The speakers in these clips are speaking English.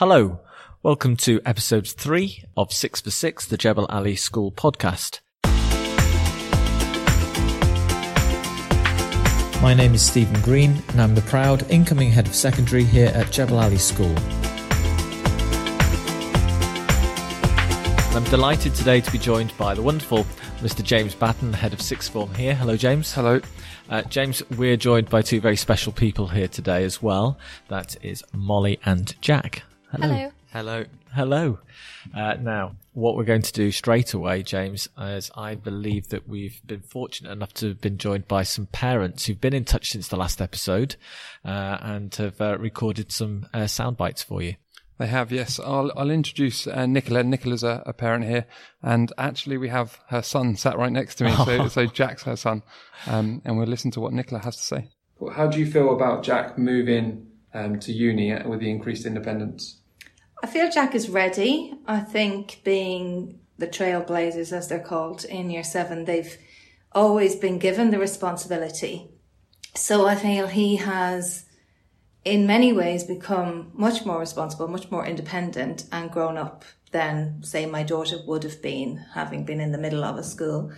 Hello, welcome to episode three of Six for Six, the Jebel Ali School podcast. My name is Stephen Green, and I'm the proud incoming head of secondary here at Jebel Ali School. I'm delighted today to be joined by the wonderful Mr. James Batten, head of sixth form here. Hello, James. Hello. Uh, James, we're joined by two very special people here today as well. That is Molly and Jack. Hello. Hello. Hello. Uh, now, what we're going to do straight away, James, is I believe that we've been fortunate enough to have been joined by some parents who've been in touch since the last episode uh, and have uh, recorded some uh, sound bites for you. They have, yes. I'll, I'll introduce uh, Nicola. Nicola's a, a, parent here, and actually we have her son sat right next to me. So, so Jack's her son, um, and we'll listen to what Nicola has to say. How do you feel about Jack moving um, to uni with the increased independence? I feel Jack is ready. I think being the trailblazers, as they're called in year seven, they've always been given the responsibility. So I feel he has, in many ways, become much more responsible, much more independent and grown up than, say, my daughter would have been, having been in the middle of a school.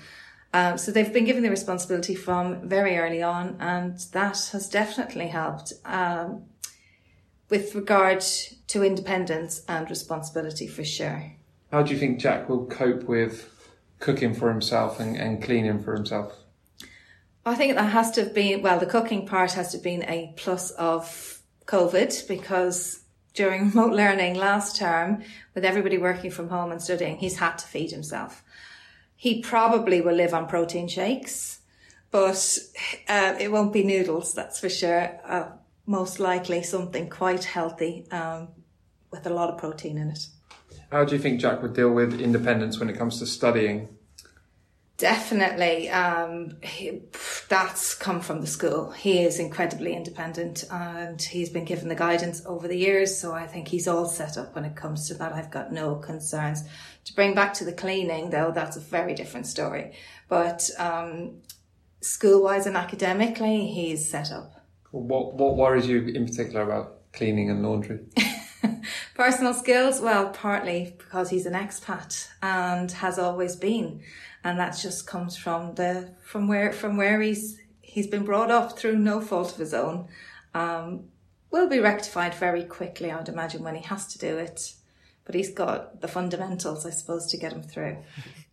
Um, so they've been given the responsibility from very early on, and that has definitely helped. Um, with regard to independence and responsibility for sure. How do you think Jack will cope with cooking for himself and, and cleaning for himself? I think that has to have been, well, the cooking part has to have been a plus of COVID because during remote learning last term, with everybody working from home and studying, he's had to feed himself. He probably will live on protein shakes, but uh, it won't be noodles, that's for sure. Uh, most likely something quite healthy um, with a lot of protein in it. How do you think Jack would deal with independence when it comes to studying? Definitely. Um, he, that's come from the school. He is incredibly independent and he's been given the guidance over the years. So I think he's all set up when it comes to that. I've got no concerns. To bring back to the cleaning though, that's a very different story. But um, school wise and academically, he's set up. What what worries you in particular about cleaning and laundry? Personal skills, well, partly because he's an expat and has always been, and that just comes from the from where from where he's he's been brought up through no fault of his own. Um, will be rectified very quickly, I would imagine, when he has to do it. But he's got the fundamentals, I suppose, to get him through.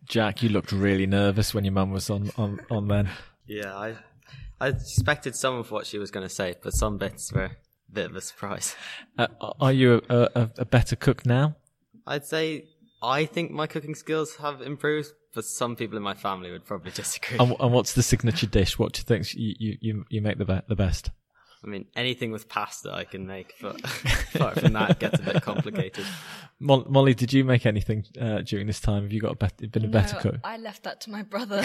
Jack, you looked really nervous when your mum was on on on then. Yeah, I I expected some of what she was going to say, but some bits were a bit of a surprise. Uh, are you a, a, a, better cook now? I'd say I think my cooking skills have improved, but some people in my family would probably disagree. And, and what's the signature dish? What do you think you, you, you make the, be- the best? I mean, anything with pasta I can make, but apart from that, it gets a bit complicated. Molly, did you make anything uh, during this time? Have you got a bet- been a no, better cook? I left that to my brother.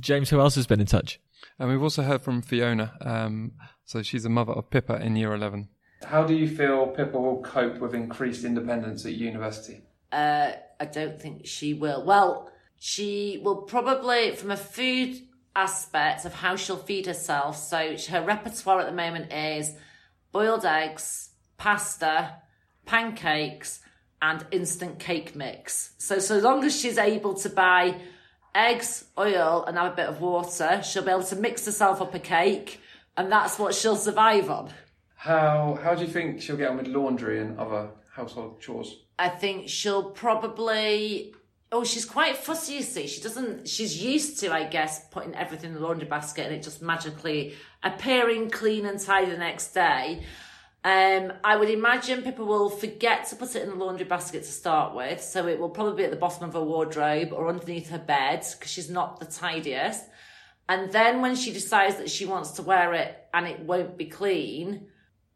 James, who else has been in touch? And we've also heard from Fiona. Um, so she's a mother of Pippa in year 11. How do you feel Pippa will cope with increased independence at university? Uh, I don't think she will. Well, she will probably, from a food aspect of how she'll feed herself. So her repertoire at the moment is boiled eggs, pasta, pancakes, and instant cake mix. So so long as she's able to buy eggs, oil, and have a bit of water, she'll be able to mix herself up a cake, and that's what she'll survive on. How how do you think she'll get on with laundry and other household chores? I think she'll probably Oh, she's quite fussy, you see. She doesn't, she's used to, I guess, putting everything in the laundry basket and it just magically appearing clean and tidy the next day. Um, I would imagine Pippa will forget to put it in the laundry basket to start with. So it will probably be at the bottom of her wardrobe or underneath her bed because she's not the tidiest. And then when she decides that she wants to wear it and it won't be clean,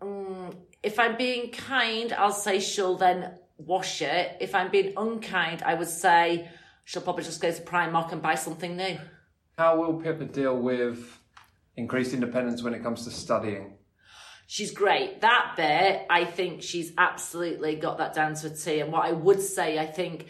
um, if I'm being kind, I'll say she'll then wash it. If I'm being unkind, I would say she'll probably just go to Primark and buy something new. How will Pippa deal with increased independence when it comes to studying? She's great. That bit, I think she's absolutely got that down to a T. And what I would say, I think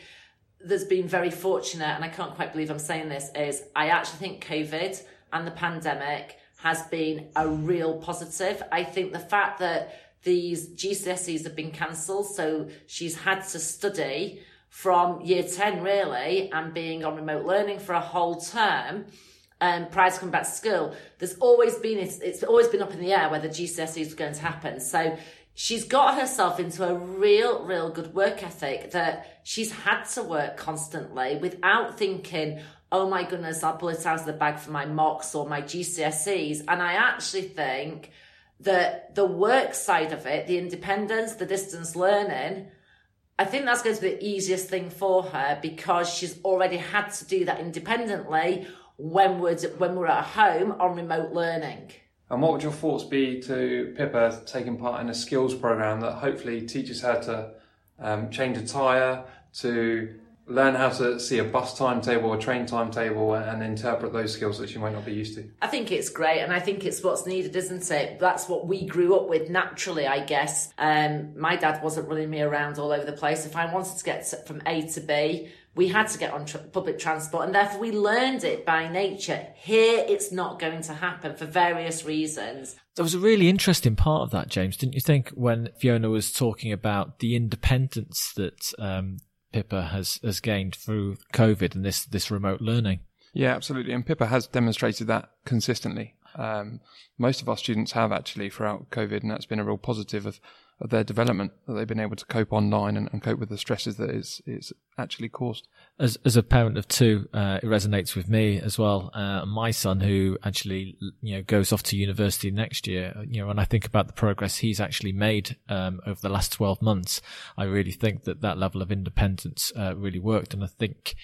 there's been very fortunate, and I can't quite believe I'm saying this, is I actually think COVID and the pandemic has been a real positive. I think the fact that these GCSEs have been cancelled, so she's had to study from year 10 really and being on remote learning for a whole term um, prior to coming back to school, there's always been it's, it's always been up in the air whether GCSEs were going to happen. So she's got herself into a real, real good work ethic that she's had to work constantly without thinking, oh my goodness, I'll pull it out of the bag for my mocks or my GCSEs. And I actually think that the work side of it, the independence, the distance learning, I think that's going to be the easiest thing for her because she's already had to do that independently when we're when we're at home on remote learning. And what would your thoughts be to Pippa taking part in a skills program that hopefully teaches her to um, change a tyre, to learn how to see a bus timetable, or train timetable, and interpret those skills that she might not be used to? I think it's great, and I think it's what's needed, isn't it? That's what we grew up with naturally, I guess. Um, my dad wasn't running me around all over the place. If I wanted to get from A to B, we had to get on tr- public transport and therefore we learned it by nature. Here it's not going to happen for various reasons. There was a really interesting part of that, James, didn't you think, when Fiona was talking about the independence that um, Pippa has, has gained through COVID and this, this remote learning? Yeah, absolutely. And Pippa has demonstrated that consistently. Um, most of our students have actually throughout COVID, and that's been a real positive of of their development that they've been able to cope online and, and cope with the stresses that it's, it's actually caused. As as a parent of two, uh, it resonates with me as well. Uh, my son, who actually you know goes off to university next year, you know, when I think about the progress he's actually made um, over the last twelve months, I really think that that level of independence uh, really worked, and I think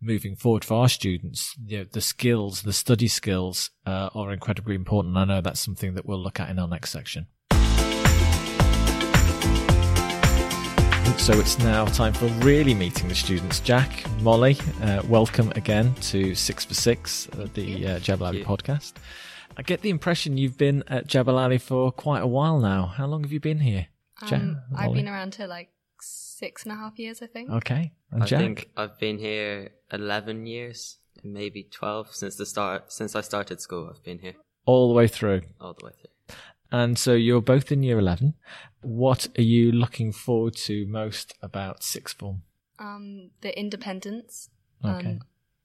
moving forward for our students, you know, the skills, the study skills uh, are incredibly important. I know that's something that we'll look at in our next section. So it's now time for really meeting the students. Jack, Molly, uh, welcome again to Six for Six, uh, the uh, Jebel Ali podcast. I get the impression you've been at Jebel Ali for quite a while now. How long have you been here? Um, I've been around here like six and a half years, I think. Okay. And I Jack? think I've been here 11 years, maybe 12 since the start, since I started school. I've been here. All the way through? All the way through. And so you're both in year 11. What are you looking forward to most about sixth form? Um, the independence. Okay. Um,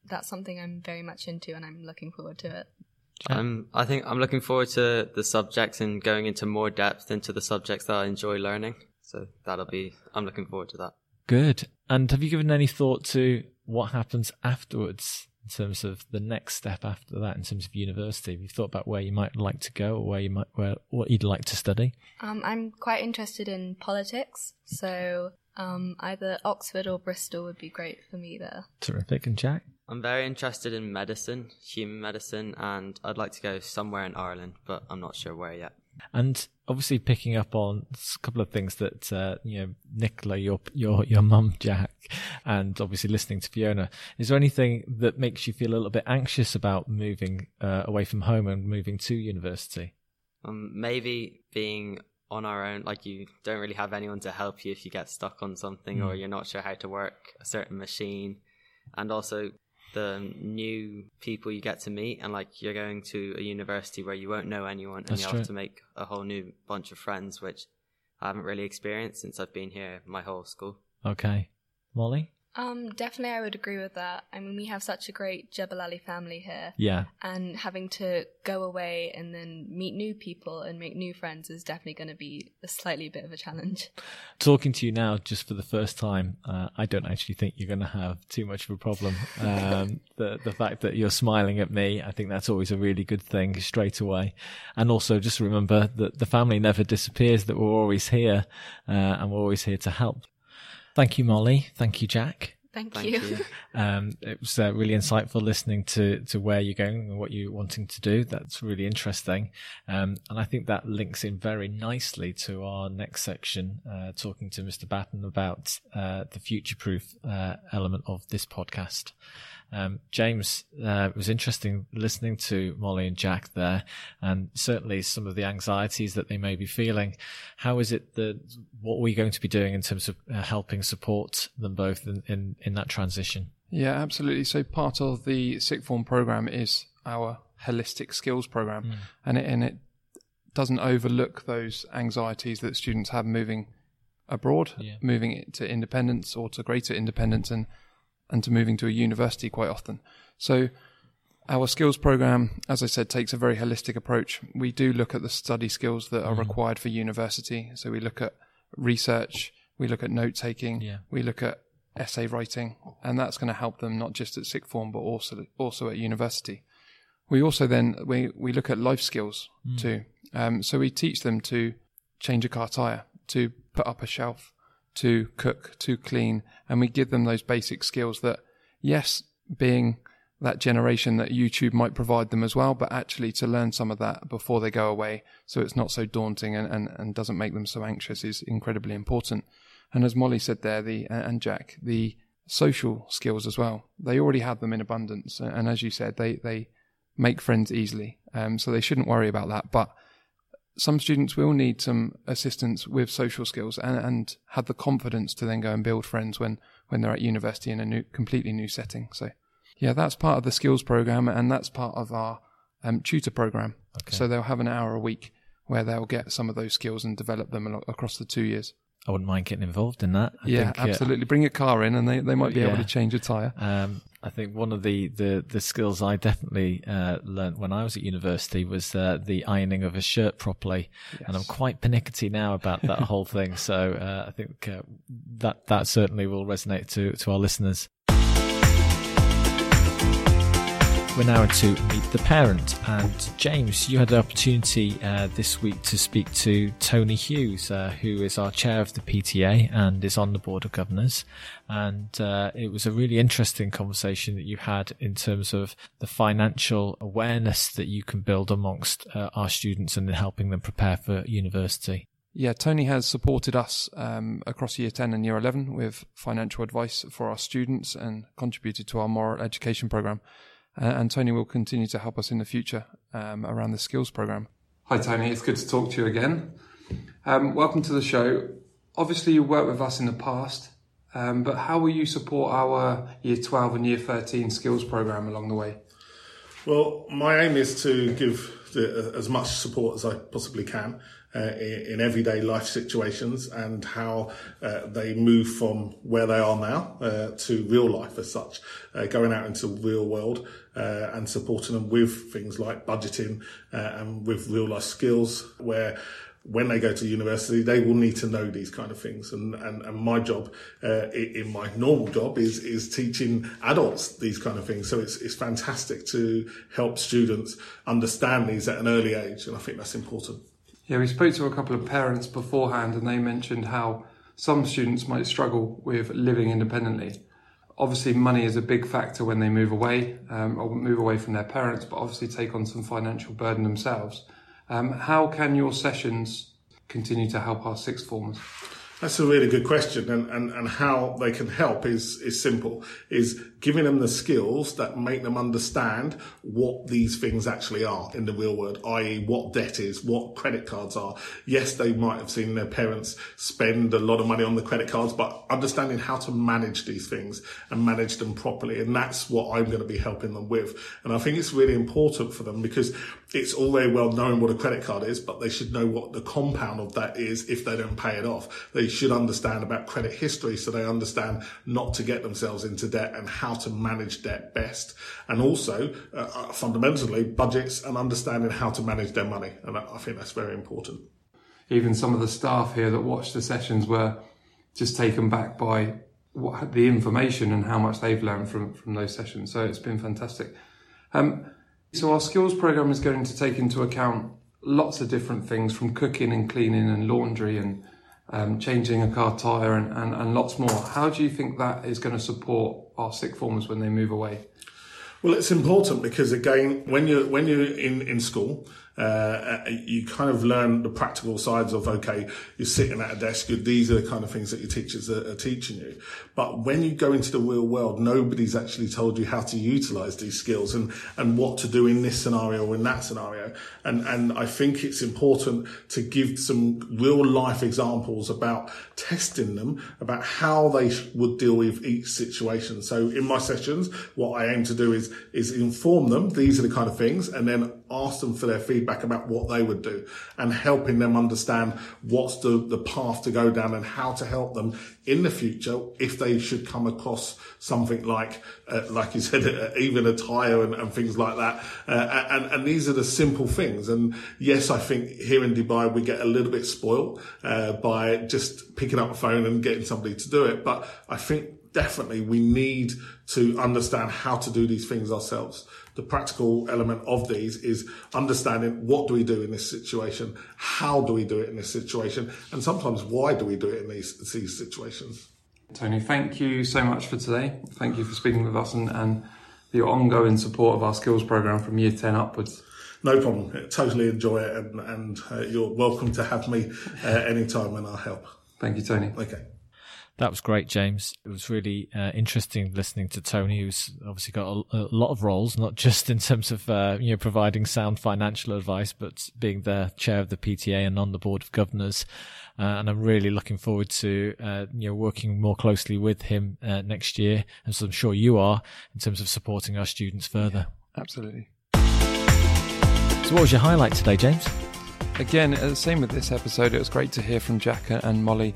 that's something I'm very much into and I'm looking forward to it. Um, I think I'm looking forward to the subjects and going into more depth into the subjects that I enjoy learning. So that'll be, I'm looking forward to that. Good. And have you given any thought to what happens afterwards? In terms of the next step after that in terms of university? Have you thought about where you might like to go or where you might where what you'd like to study? Um, I'm quite interested in politics, so um, either Oxford or Bristol would be great for me there. Terrific. And Jack? I'm very interested in medicine, human medicine, and I'd like to go somewhere in Ireland, but I'm not sure where yet. And obviously picking up on a couple of things that uh, you know, Nicola, your your your mum, Jack, and obviously listening to Fiona. Is there anything that makes you feel a little bit anxious about moving uh, away from home and moving to university? Um, maybe being on our own, like you don't really have anyone to help you if you get stuck on something mm. or you're not sure how to work a certain machine, and also the new people you get to meet and like you're going to a university where you won't know anyone and That's you have true. to make a whole new bunch of friends which I haven't really experienced since I've been here my whole school. Okay. Molly? Um, definitely, I would agree with that. I mean, we have such a great Jebel Ali family here. Yeah. And having to go away and then meet new people and make new friends is definitely going to be a slightly bit of a challenge. Talking to you now, just for the first time, uh, I don't actually think you're going to have too much of a problem. Um, the the fact that you're smiling at me, I think that's always a really good thing straight away. And also, just remember that the family never disappears; that we're always here, uh, and we're always here to help. Thank you, Molly. Thank you, Jack. Thank, Thank you. you. Um, it was uh, really insightful listening to, to where you're going and what you're wanting to do. That's really interesting. Um, and I think that links in very nicely to our next section, uh, talking to Mr. Batten about uh, the future proof uh, element of this podcast. Um, James, uh, it was interesting listening to Molly and Jack there, and certainly some of the anxieties that they may be feeling. How is it that what are we going to be doing in terms of uh, helping support them both in, in, in that transition? Yeah, absolutely. So part of the sixth form program is our holistic skills program, mm. and it and it doesn't overlook those anxieties that students have moving abroad, Yeah. moving it to independence or to greater independence and, and to moving to a university quite often. So our skills program, as I said, takes a very holistic approach. We do look at the study skills that are Mm-hmm. required for university. So we look at research, we look at note taking, Yeah. we look at essay writing, and that's going to help them not just at sixth form but also also at university. We also then we we look at life skills too. Um, so we teach them to change a car tire, to put up a shelf, to cook, to clean, and we give them those basic skills that, yes, being that generation that YouTube might provide them as well, but actually to learn some of that before they go away so it's not so daunting and, and, and doesn't make them so anxious is incredibly important. And as Molly said there, the and Jack, the social skills as well. They already have them in abundance, and as you said, they they make friends easily, um, so they shouldn't worry about that. But some students will need some assistance with social skills and, and have the confidence to then go and build friends when when they're at university in a new, completely new setting. So, yeah, that's part of the skills program, and that's part of our um, tutor program. So they'll have an hour a week where they'll get some of those skills and develop them across the two years. I wouldn't mind getting involved in that. I yeah, think, uh, absolutely. Bring a car in, and they, they might be able to change a tire. Um, I think one of the, the, the skills I definitely uh, learnt when I was at university was uh, the ironing of a shirt properly, and I'm quite pernickety now about that whole thing. So uh, I think uh, that that certainly will resonate to to our listeners. We're now to meet the parent, and James, you had the opportunity uh, this week to speak to Tony Hughes, uh, who is our chair of the PTA and is on the board of governors. And uh, it was a really interesting conversation that you had in terms of the financial awareness that you can build amongst uh, our students and in helping them prepare for university. Yeah, Tony has supported us um, across year 10 and year 11 with financial advice for our students and contributed to our moral education program. Uh, and Tony will continue to help us in the future um, around the skills program. Hi, Tony. It's good to talk to you again. Um, welcome to the show. Obviously, you worked with us in the past, um, but how will you support our year 12 and year 13 skills program along the way? Well, my aim is to give the, as much support as I possibly can uh, in, everyday life situations and how uh, they move from where they are now uh, to real life as such, uh, going out into real world uh, and supporting them with things like budgeting uh, and with real life skills where when they go to university, they will need to know these kind of things. And, and, and my job, uh, in my normal job is, is teaching adults these kind of things. So it's, it's fantastic to help students understand these at an early age. And I think that's important. Yeah, we spoke to a couple of parents beforehand, and they mentioned how some students might struggle with living independently. Obviously, money is a big factor when they move away um, or move away from their parents, but obviously take on some financial burden themselves. Um, how can your sessions continue to help our sixth formers? That's a really good question, and, and, and how they can help is is simple: is giving them the skills that make them understand what these things actually are in the real world, i.e., what debt is, what credit cards are. Yes, they might have seen their parents spend a lot of money on the credit cards, but understanding how to manage these things and manage them properly, and that's what I'm going to be helping them with. And I think it's really important for them because it's all very well knowing what a credit card is, but they should know what the compound of that is if they don't pay it off. They should understand about credit history so they understand not to get themselves into debt and how to manage debt best. And also, uh, uh, fundamentally, budgets and understanding how to manage their money. And I I think that's very important. Even some of the staff here that watched the sessions were just taken back by what the information and how much they've learned from from those sessions. So it's been fantastic. Um, so our skills program is going to take into account lots of different things from cooking and cleaning and laundry and um, changing a car tire and, and, and lots more. How do you think that is going to support our sixth formers when they move away? Well, it's important because again, when you're when you're in in school, uh, you kind of learn the practical sides of okay, you're sitting at a desk. these are the kind of things that your teachers are, are teaching you. But when you go into the real world, nobody's actually told you how to utilize these skills and and what to do in this scenario or in that scenario. And and I think it's important to give some real life examples about testing them about how they would deal with each situation. So in my sessions, what I aim to do is is inform them. These are the kind of things, and then ask them for their feedback about what they would do and helping them understand what's the, the path to go down and how to help them in the future if they should come across something like, uh, like you said, uh, even a tire and, and things like that. Uh, and, and these are the simple things. And yes, I think here in Dubai, we get a little bit spoiled, uh, by just picking up a phone and getting somebody to do it. But I think definitely we need to understand how to do these things ourselves. The practical element of these is understanding what do we do in this situation? How do we do it in this situation? And sometimes why do we do it in these, these situations? Tony, thank you so much for today. Thank you for speaking with us and, and your ongoing support of our skills program from year 10 upwards. No problem. I totally enjoy it, and, and uh, you're welcome to have me uh, anytime, and I'll help. Thank you, Tony. Okay. That was great, James. It was really uh, interesting listening to Tony, who's obviously got a, a, lot of roles, not just in terms of uh, you know providing sound financial advice, but being the chair of the PTA and on the board of governors. Uh, and I'm really looking forward to uh, you know working more closely with him uh, next year, as I'm sure you are, in terms of supporting our students further. Yeah, absolutely. So, what was your highlight today, James? Again, same with this episode. It was great to hear from Jack and Molly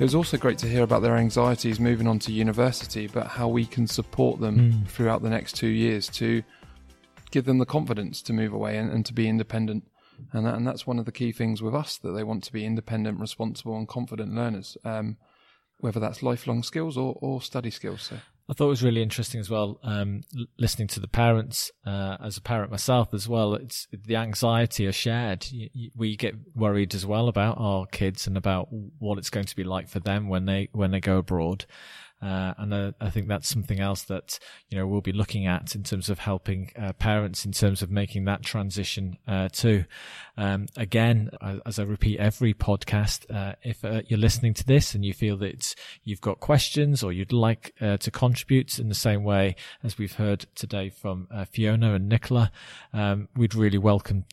it was also great to hear about their anxieties moving on to university, but how we can support them mm. throughout the next two years to give them the confidence to move away and, and to be independent. And, that, and that's one of the key things with us that they want to be independent, responsible, and confident learners, um, whether that's lifelong skills or, or study skills. So. I thought it was really interesting as well, um, listening to the parents, uh, as a parent myself as well. It's the anxiety are shared. We get worried as well about our kids and about what it's going to be like for them when they when they go abroad. Uh, and uh, I think that's something else that you know we'll be looking at in terms of helping uh, parents in terms of making that transition uh, too. Um, again, as I repeat every podcast, uh, if uh, you're listening to this and you feel that you've got questions or you'd like to contribute in the same way as we've heard today from Fiona and Nicola, um, we'd really welcome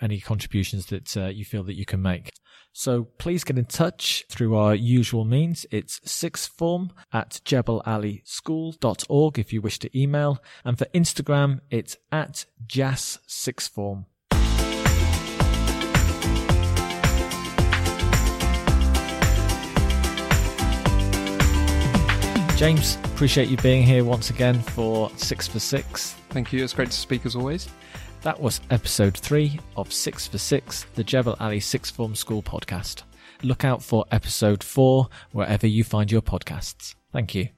any contributions that you feel that you can make. So please get in touch through our usual means. It's sixth form at jebelalischool.org if you wish to email. And for Instagram, it's at jas sixth form. James, appreciate you being here once again for Six for Six. Thank you. It's great to speak as always. That was episode three of Six for Six, the Jebel Ali Sixth Form School podcast. Look out for episode four wherever you find your podcasts. Thank you.